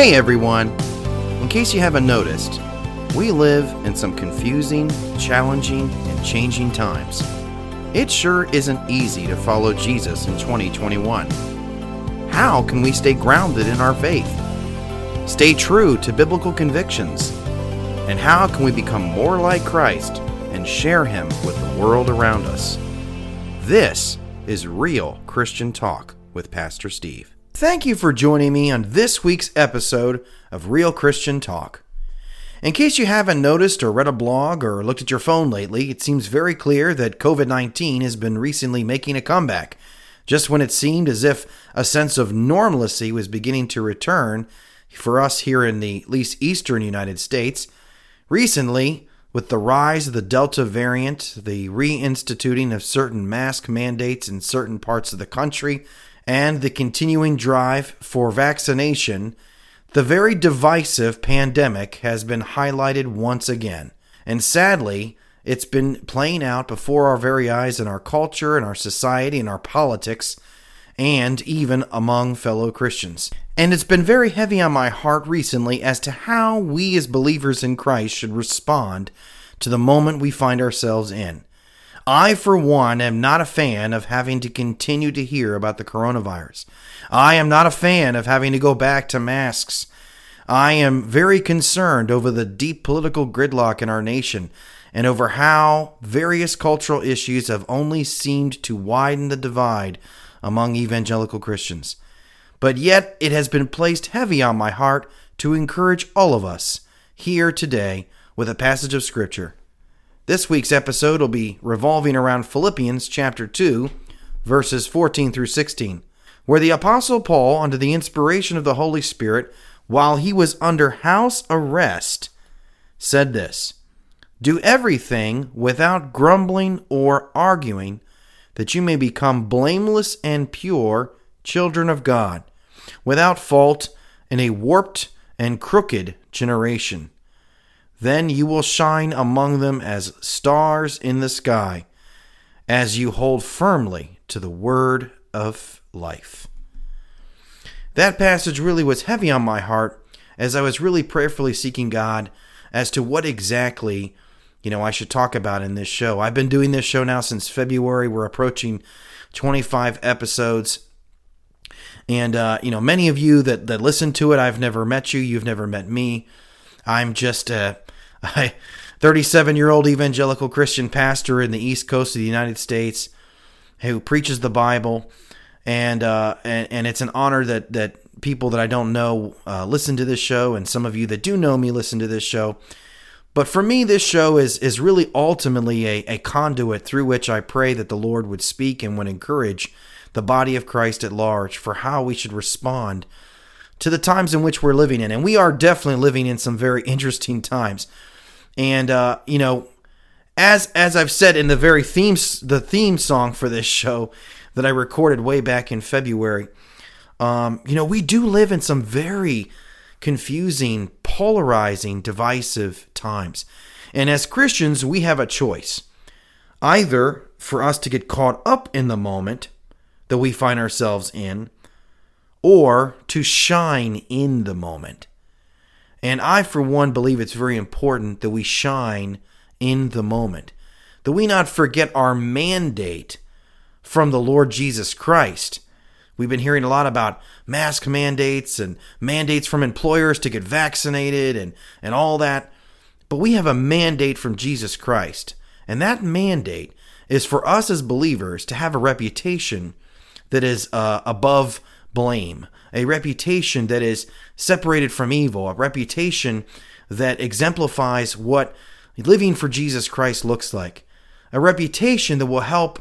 Hey everyone! In case you haven't noticed, we live in some confusing, challenging, and changing times. It sure isn't easy to follow Jesus in 2021. How can we stay grounded in our faith? Stay true to biblical convictions? And how can we become more like Christ and share Him with the world around us? This is Real Christian Talk with Pastor Steve. Thank you for joining me on this week's episode of Real Christian Talk. In case you haven't noticed or read a blog or looked at your phone lately, it seems very clear that COVID 19 has been recently making a comeback. Just when it seemed as if a sense of normalcy was beginning to return for us here in the least eastern United States, recently, with the rise of the Delta variant, the reinstituting of certain mask mandates in certain parts of the country, and the continuing drive for vaccination, the very divisive pandemic has been highlighted once again. And sadly, it's been playing out before our very eyes in our culture, in our society, in our politics, and even among fellow Christians. And it's been very heavy on my heart recently as to how we as believers in Christ should respond to the moment we find ourselves in. I, for one, am not a fan of having to continue to hear about the coronavirus. I am not a fan of having to go back to masks. I am very concerned over the deep political gridlock in our nation and over how various cultural issues have only seemed to widen the divide among evangelical Christians. But yet it has been placed heavy on my heart to encourage all of us here today with a passage of Scripture this week's episode will be revolving around Philippians chapter 2, verses 14 through 16, where the Apostle Paul, under the inspiration of the Holy Spirit, while he was under house arrest, said this Do everything without grumbling or arguing, that you may become blameless and pure children of God, without fault in a warped and crooked generation then you will shine among them as stars in the sky, as you hold firmly to the word of life. That passage really was heavy on my heart as I was really prayerfully seeking God as to what exactly, you know, I should talk about in this show. I've been doing this show now since February. We're approaching 25 episodes. And, uh, you know, many of you that, that listen to it, I've never met you. You've never met me. I'm just a, a 37 year old evangelical Christian pastor in the East Coast of the United States who preaches the Bible. And, uh, and, and it's an honor that, that people that I don't know uh, listen to this show, and some of you that do know me listen to this show. But for me, this show is, is really ultimately a, a conduit through which I pray that the Lord would speak and would encourage the body of Christ at large for how we should respond to the times in which we're living in. And we are definitely living in some very interesting times. And uh, you know, as as I've said in the very themes the theme song for this show that I recorded way back in February, um, you know, we do live in some very confusing, polarizing, divisive times. And as Christians, we have a choice. Either for us to get caught up in the moment that we find ourselves in, or to shine in the moment. And I, for one, believe it's very important that we shine in the moment, that we not forget our mandate from the Lord Jesus Christ. We've been hearing a lot about mask mandates and mandates from employers to get vaccinated and, and all that. But we have a mandate from Jesus Christ. And that mandate is for us as believers to have a reputation that is uh, above blame, a reputation that is separated from evil, a reputation that exemplifies what living for Jesus Christ looks like, a reputation that will help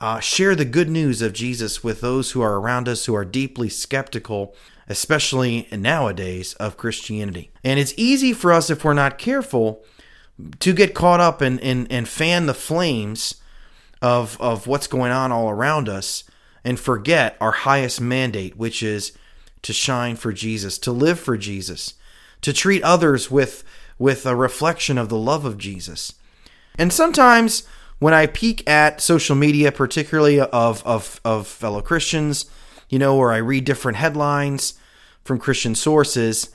uh, share the good news of Jesus with those who are around us who are deeply skeptical, especially nowadays, of Christianity. And it's easy for us, if we're not careful, to get caught up and, and, and fan the flames of, of what's going on all around us and forget our highest mandate, which is to shine for Jesus, to live for Jesus, to treat others with, with a reflection of the love of Jesus. And sometimes when I peek at social media, particularly of, of, of fellow Christians, you know, where I read different headlines from Christian sources,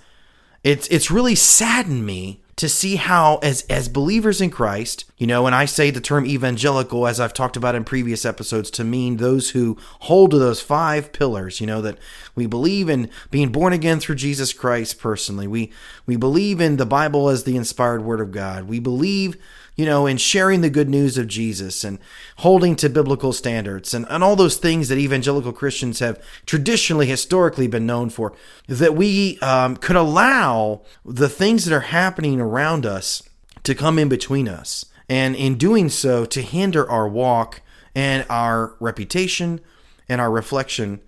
it's it's really saddened me to see how as as believers in Christ, you know, and I say the term evangelical as I've talked about in previous episodes to mean those who hold to those five pillars, you know, that we believe in being born again through Jesus Christ personally. We we believe in the Bible as the inspired word of God. We believe you know, in sharing the good news of Jesus and holding to biblical standards and, and all those things that evangelical Christians have traditionally, historically been known for, that we um, could allow the things that are happening around us to come in between us. And in doing so, to hinder our walk and our reputation and our reflection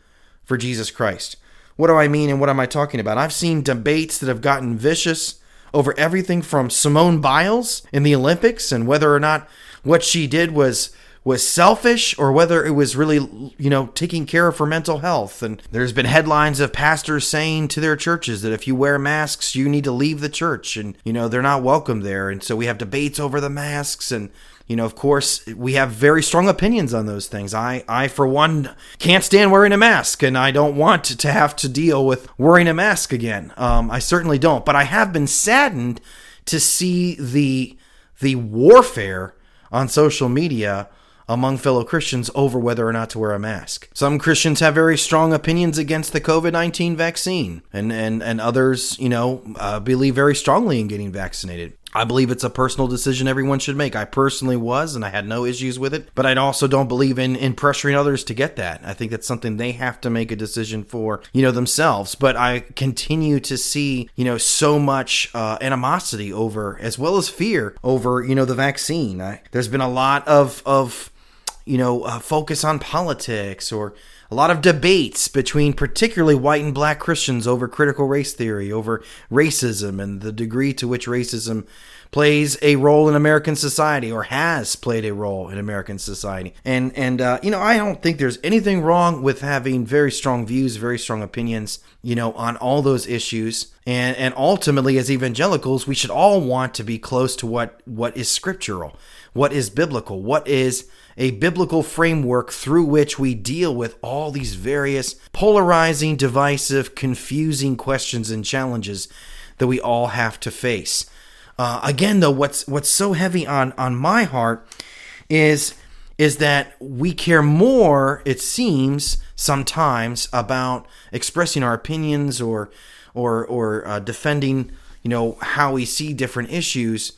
for Jesus Christ. What do I mean and what am I talking about? I've seen debates that have gotten vicious over everything from Simone Biles in the Olympics and whether or not what she did was was selfish or whether it was really you know taking care of her mental health. And there's been headlines of pastors saying to their churches that if you wear masks you need to leave the church. And you know they're not welcome there. And so we have debates over the masks and you know, of course, we have very strong opinions on those things. I, I for one, can't stand wearing a mask, and I don't want to have to deal with wearing a mask again. Um, I certainly don't. But I have been saddened to see the the warfare on social media among fellow Christians over whether or not to wear a mask. Some Christians have very strong opinions against the COVID 19 vaccine, and, and, and others, you know, uh, believe very strongly in getting vaccinated. I believe it's a personal decision everyone should make. I personally was, and I had no issues with it. But I also don't believe in in pressuring others to get that. I think that's something they have to make a decision for, you know, themselves. But I continue to see, you know, so much uh, animosity over, as well as fear over, you know, the vaccine. I, there's been a lot of of, you know, uh, focus on politics or a lot of debates between particularly white and black Christians over critical race theory, over racism, and the degree to which racism plays a role in American society or has played a role in American society. And and uh, you know, I don't think there's anything wrong with having very strong views, very strong opinions, you know, on all those issues. And and ultimately, as evangelicals, we should all want to be close to what what is scriptural, what is biblical, what is a biblical framework through which we deal with all these various polarizing, divisive, confusing questions and challenges that we all have to face. Uh, again, though, what's what's so heavy on on my heart is is that we care more, it seems, sometimes about expressing our opinions or or or uh, defending, you know, how we see different issues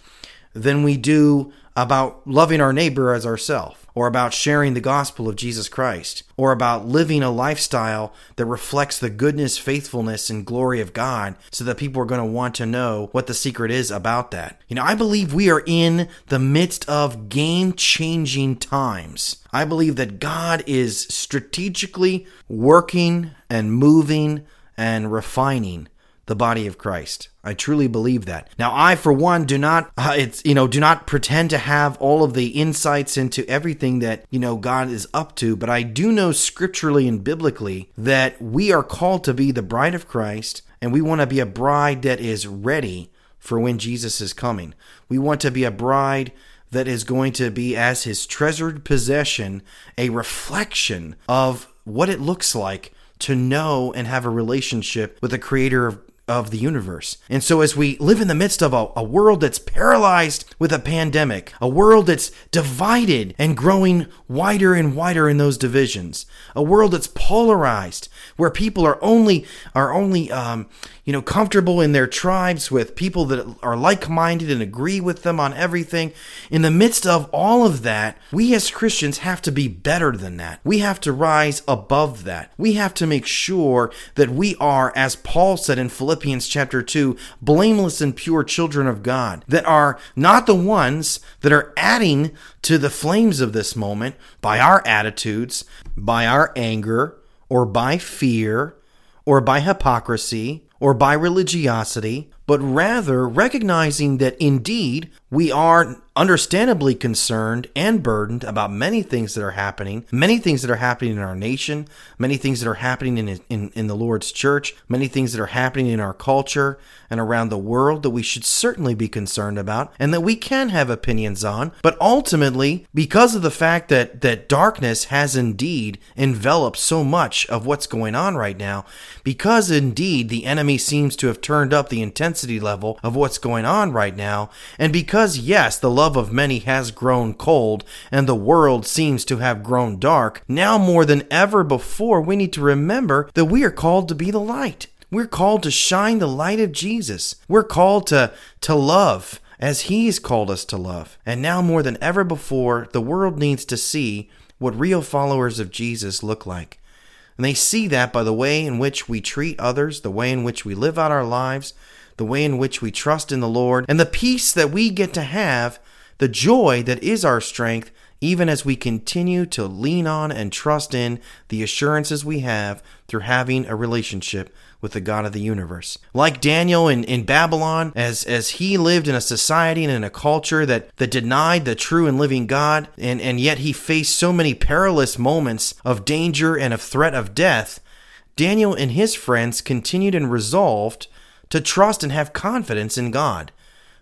than we do about loving our neighbor as ourselves or about sharing the gospel of Jesus Christ, or about living a lifestyle that reflects the goodness, faithfulness, and glory of God so that people are going to want to know what the secret is about that. You know, I believe we are in the midst of game changing times. I believe that God is strategically working and moving and refining the body of Christ. I truly believe that. Now, I, for one, do not, uh, it's, you know, do not pretend to have all of the insights into everything that, you know, God is up to, but I do know scripturally and biblically that we are called to be the bride of Christ and we want to be a bride that is ready for when Jesus is coming. We want to be a bride that is going to be, as his treasured possession, a reflection of what it looks like to know and have a relationship with the creator of of the universe. And so, as we live in the midst of a, a, world that's paralyzed with a pandemic, a world that's divided and growing wider and wider in those divisions, a world that's polarized, where people are only are only um, you know comfortable in their tribes with people that are like-minded and agree with them on everything. In the midst of all of that, we as Christians have to be better than that. We have to rise above that. We have to make sure that we are, as Paul said in Philippians Philippians chapter 2, blameless and pure children of God that are not the ones that are adding to the flames of this moment by our attitudes, by our anger, or by fear, or by hypocrisy, or by religiosity, but rather recognizing that indeed we are understandably concerned and burdened about many things that are happening, many things that are happening in our nation, many things that are happening in, in, in the Lord's church, many things that are happening in our culture and around the world that we should certainly be concerned about and that we can have opinions on. But ultimately, because of the fact that, that darkness has indeed enveloped so much of what's going on right now, because indeed the enemy seems to have turned up the intensity level of what's going on right now. And because, yes, the love of many has grown cold and the world seems to have grown dark, now more than ever before, we need to remember that we are called to be the light. We're called to shine the light of Jesus. We're called to, to love as He's called us to love. And now more than ever before, the world needs to see what real followers of Jesus look like. And they see that by the way in which we treat others, the way in which we live out our lives, the way in which we trust in the Lord, and the peace that we get to have, the joy that is our strength, even as we continue to lean on and trust in the assurances we have through having a relationship with the God of the universe. Like Daniel in, in Babylon, as, as he lived in a society and in a culture that, that denied the true and living God, and, and yet he faced so many perilous moments of danger and of threat of death, Daniel and his friends continued and resolved to trust and have confidence in God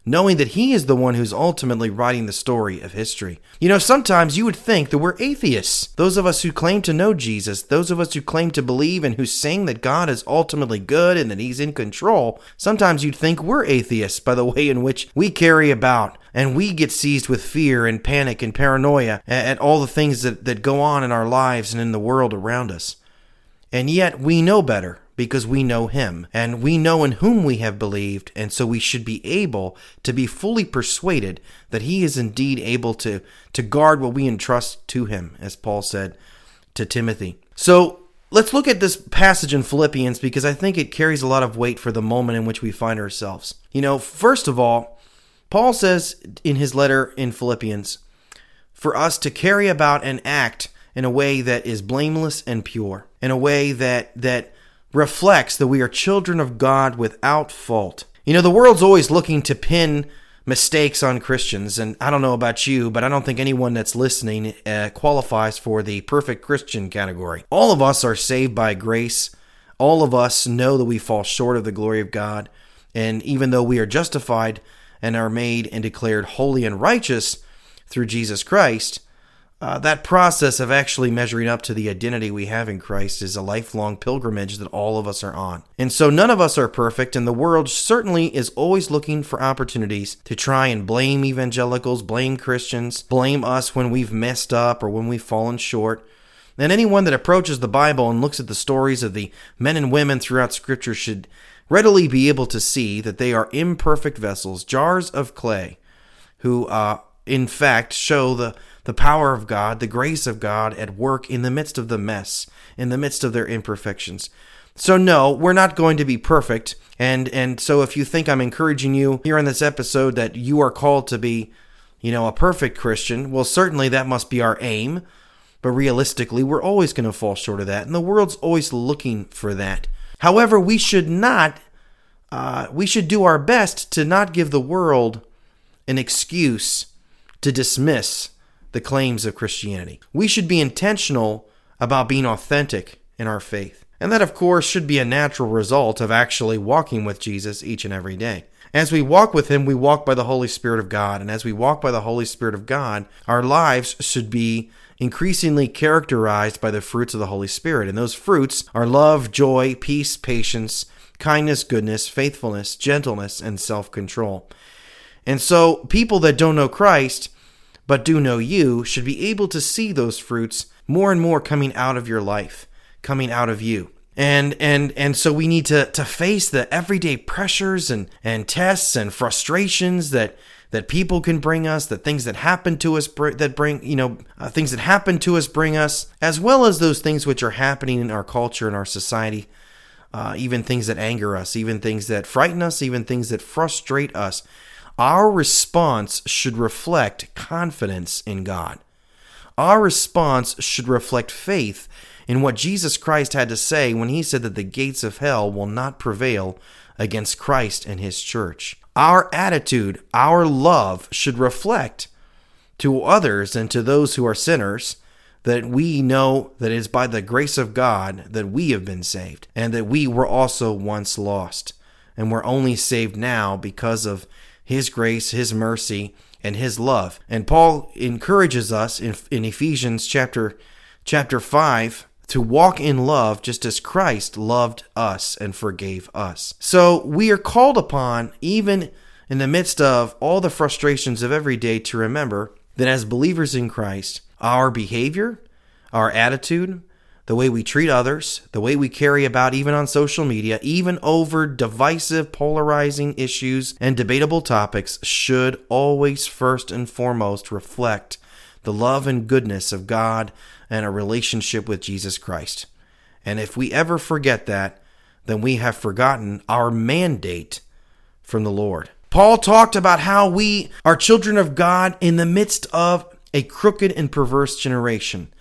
knowing that He is the one who's ultimately writing the story of history. You know, sometimes you would think that we're atheists. Those of us who claim to know Jesus, those of us who claim to believe and who sing that God is ultimately good and that He's in control, sometimes you'd think we're atheists by the way in which we carry about and we get seized with fear and panic and paranoia at all the things that, that go on in our lives and in the world around us. And yet we know better because we know him and we know in whom we have believed and so we should be able to be fully persuaded that he is indeed able to to guard what we entrust to him as Paul said to Timothy. So let's look at this passage in Philippians because I think it carries a lot of weight for the moment in which we find ourselves. You know, first of all, Paul says in his letter in Philippians for us to carry about and act in a way that is blameless and pure, in a way that that reflects that we are children of God without fault. You know, the world's always looking to pin mistakes on Christians, and I don't know about you, but I don't think anyone that's listening uh, qualifies for the perfect Christian category. All of us are saved by grace. All of us know that we fall short of the glory of God, and even though we are justified and are made and declared holy and righteous through Jesus Christ, uh, that process of actually measuring up to the identity we have in Christ is a lifelong pilgrimage that all of us are on. And so none of us are perfect, and the world certainly is always looking for opportunities to try and blame evangelicals, blame Christians, blame us when we've messed up or when we've fallen short. And anyone that approaches the Bible and looks at the stories of the men and women throughout Scripture should readily be able to see that they are imperfect vessels, jars of clay, who, uh, in fact, show the the power of God, the grace of God at work in the midst of the mess, in the midst of their imperfections. So no, we're not going to be perfect. And and so if you think I'm encouraging you here in this episode that you are called to be, you know, a perfect Christian, well certainly that must be our aim. But realistically, we're always going to fall short of that, and the world's always looking for that. However, we should not uh, we should do our best to not give the world an excuse to dismiss the claims of Christianity. We should be intentional about being authentic in our faith. And that, of course, should be a natural result of actually walking with Jesus each and every day. As we walk with Him, we walk by the Holy Spirit of God. And as we walk by the Holy Spirit of God, our lives should be increasingly characterized by the fruits of the Holy Spirit. And those fruits are love, joy, peace, patience, kindness, goodness, faithfulness, gentleness, and self control. And so, people that don't know Christ but do know you should be able to see those fruits more and more coming out of your life, coming out of you. And and and so we need to to face the everyday pressures and and tests and frustrations that that people can bring us, the things that happen to us that bring, you know, uh, things that happen to us bring us, as well as those things which are happening in our culture and our society, uh, even things that anger us, even things that frighten us, even things that frustrate us. Our response should reflect confidence in God. Our response should reflect faith in what Jesus Christ had to say when he said that the gates of hell will not prevail against Christ and his church. Our attitude, our love should reflect to others and to those who are sinners that we know that it is by the grace of God that we have been saved and that we were also once lost and we're only saved now because of his grace, His mercy, and His love. And Paul encourages us in, in Ephesians chapter chapter 5 to walk in love just as Christ loved us and forgave us. So we are called upon, even in the midst of all the frustrations of every day, to remember that as believers in Christ, our behavior, our attitude, the way we treat others, the way we carry about even on social media, even over divisive, polarizing issues and debatable topics, should always first and foremost reflect the love and goodness of God and a relationship with Jesus Christ. And if we ever forget that, then we have forgotten our mandate from the Lord. Paul talked about how we are children of God in the midst of a crooked and perverse generation.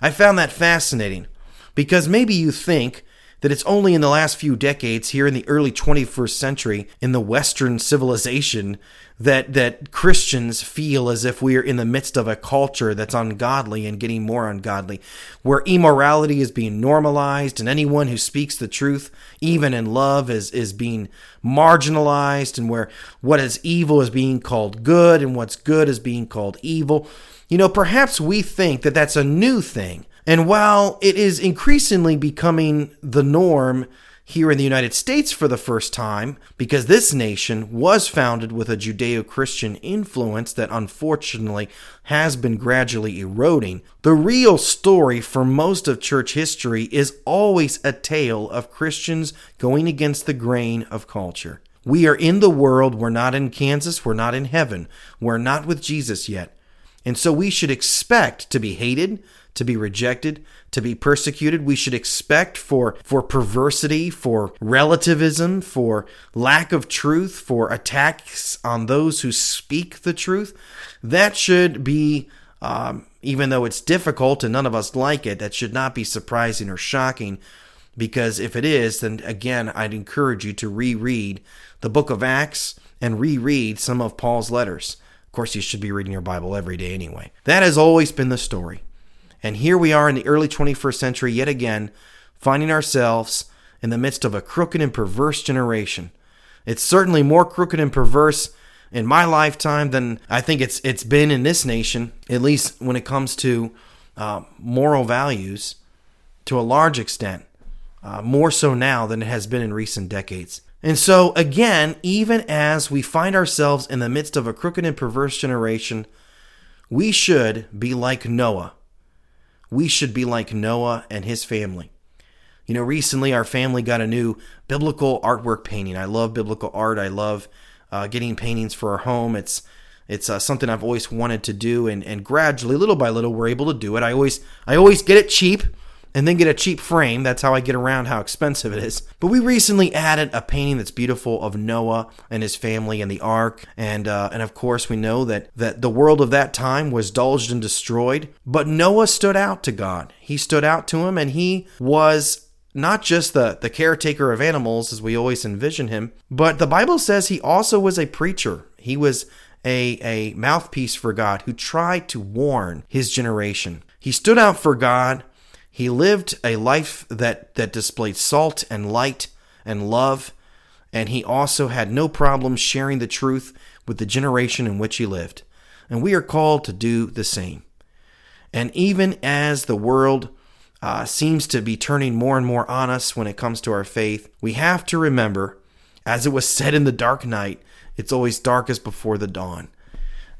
I found that fascinating because maybe you think that it's only in the last few decades here in the early 21st century in the western civilization that that Christians feel as if we are in the midst of a culture that's ungodly and getting more ungodly where immorality is being normalized and anyone who speaks the truth even in love is is being marginalized and where what is evil is being called good and what's good is being called evil you know perhaps we think that that's a new thing and while it is increasingly becoming the norm here in the United States for the first time, because this nation was founded with a Judeo Christian influence that unfortunately has been gradually eroding, the real story for most of church history is always a tale of Christians going against the grain of culture. We are in the world, we're not in Kansas, we're not in heaven, we're not with Jesus yet. And so we should expect to be hated, to be rejected, to be persecuted. We should expect for, for perversity, for relativism, for lack of truth, for attacks on those who speak the truth. That should be, um, even though it's difficult and none of us like it, that should not be surprising or shocking. Because if it is, then again, I'd encourage you to reread the book of Acts and reread some of Paul's letters. Of course, you should be reading your Bible every day anyway. That has always been the story. And here we are in the early 21st century, yet again, finding ourselves in the midst of a crooked and perverse generation. It's certainly more crooked and perverse in my lifetime than I think it's it's been in this nation, at least when it comes to uh, moral values, to a large extent, uh, more so now than it has been in recent decades. And so, again, even as we find ourselves in the midst of a crooked and perverse generation, we should be like Noah we should be like Noah and his family. You know, recently our family got a new biblical artwork painting. I love biblical art. I love uh, getting paintings for our home. It's it's uh, something I've always wanted to do, and, and gradually, little by little, we're able to do it. I always I always get it cheap and then get a cheap frame. That's how I get around how expensive it is. But we recently added a painting that's beautiful of Noah and his family and the ark, and uh, and of course we know that that the world of that time was dulged and destroyed. But Noah stood out to God. He stood out to him, and he was not just the, the caretaker of animals as we always envision him, but the Bible says he also was a preacher. He was a, a mouthpiece for God who tried to warn his generation. He stood out for God he lived a life that, that displayed salt and light and love, and he also had no problem sharing the truth with the generation in which he lived. And we are called to do the same. And even as the world uh, seems to be turning more and more on us when it comes to our faith, we have to remember, as it was said in the dark night, it's always darkest before the dawn.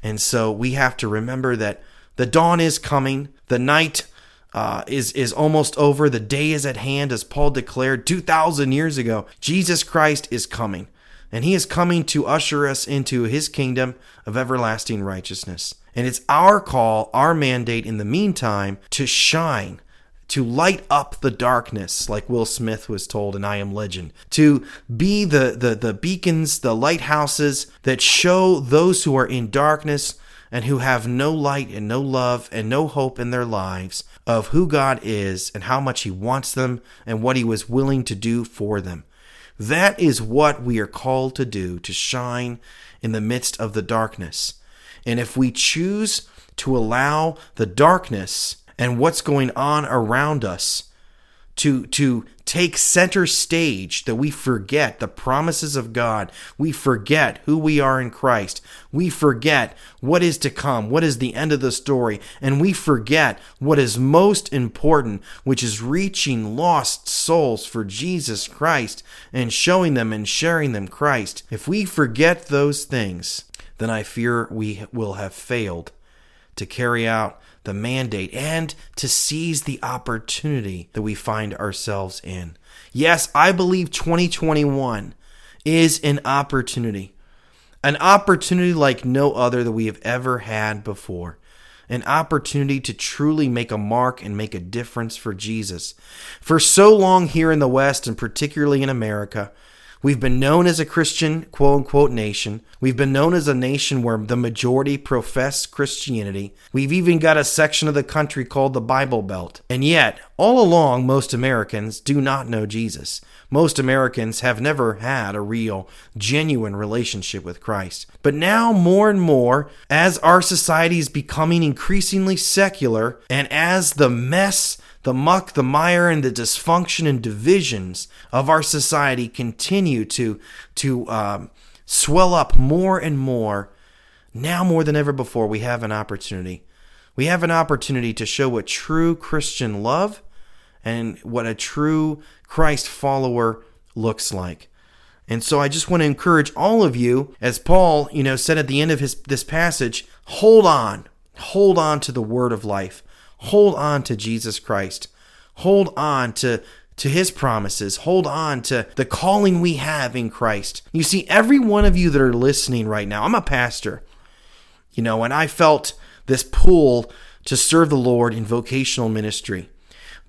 And so we have to remember that the dawn is coming, the night uh, is is almost over. The day is at hand, as Paul declared two thousand years ago. Jesus Christ is coming, and He is coming to usher us into His kingdom of everlasting righteousness. And it's our call, our mandate in the meantime, to shine, to light up the darkness, like Will Smith was told in I Am Legend, to be the, the, the beacons, the lighthouses that show those who are in darkness and who have no light and no love and no hope in their lives of who God is and how much He wants them and what He was willing to do for them. That is what we are called to do, to shine in the midst of the darkness. And if we choose to allow the darkness and what's going on around us to to take center stage that we forget the promises of God. We forget who we are in Christ. We forget what is to come, what is the end of the story, and we forget what is most important, which is reaching lost souls for Jesus Christ and showing them and sharing them Christ. If we forget those things, then I fear we will have failed to carry out the mandate, and to seize the opportunity that we find ourselves in. Yes, I believe 2021 is an opportunity, an opportunity like no other that we have ever had before. An opportunity to truly make a mark and make a difference for Jesus. For so long here in the West, and particularly in America, We've been known as a Christian, quote unquote, nation. We've been known as a nation where the majority profess Christianity. We've even got a section of the country called the Bible Belt. And yet, all along, most Americans do not know Jesus. Most Americans have never had a real, genuine relationship with Christ. But now, more and more, as our society is becoming increasingly secular, and as the mess the muck, the mire, and the dysfunction and divisions of our society continue to to um, swell up more and more. Now more than ever before, we have an opportunity. We have an opportunity to show what true Christian love and what a true Christ follower looks like. And so I just want to encourage all of you, as Paul, you know, said at the end of his this passage, hold on. Hold on to the word of life. Hold on to Jesus Christ. Hold on to to his promises. Hold on to the calling we have in Christ. You see, every one of you that are listening right now, I'm a pastor, you know, and I felt this pull to serve the Lord in vocational ministry.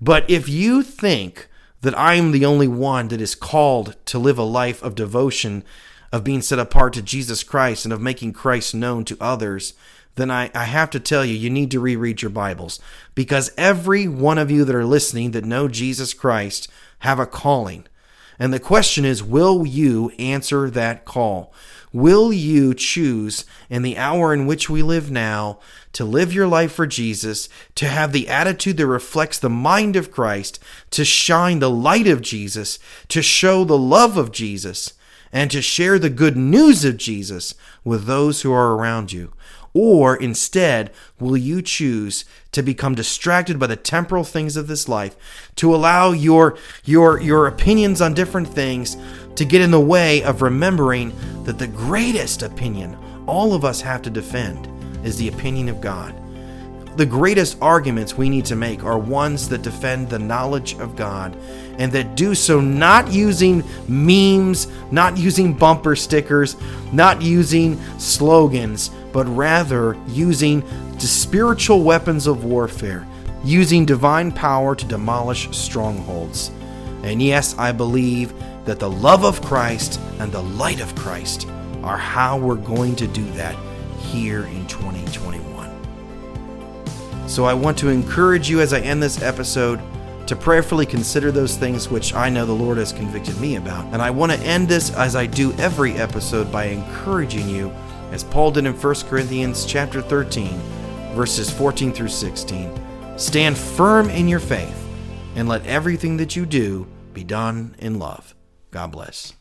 But if you think that I'm the only one that is called to live a life of devotion, of being set apart to Jesus Christ, and of making Christ known to others, then I, I have to tell you, you need to reread your Bibles because every one of you that are listening that know Jesus Christ have a calling. And the question is, will you answer that call? Will you choose in the hour in which we live now to live your life for Jesus, to have the attitude that reflects the mind of Christ, to shine the light of Jesus, to show the love of Jesus, and to share the good news of Jesus with those who are around you? Or instead, will you choose to become distracted by the temporal things of this life, to allow your, your, your opinions on different things to get in the way of remembering that the greatest opinion all of us have to defend is the opinion of God? The greatest arguments we need to make are ones that defend the knowledge of God and that do so not using memes, not using bumper stickers, not using slogans, but rather using the spiritual weapons of warfare, using divine power to demolish strongholds. And yes, I believe that the love of Christ and the light of Christ are how we're going to do that here in 2021. So I want to encourage you as I end this episode to prayerfully consider those things which I know the Lord has convicted me about. And I want to end this as I do every episode by encouraging you, as Paul did in 1 Corinthians chapter 13, verses 14 through 16. Stand firm in your faith and let everything that you do be done in love. God bless.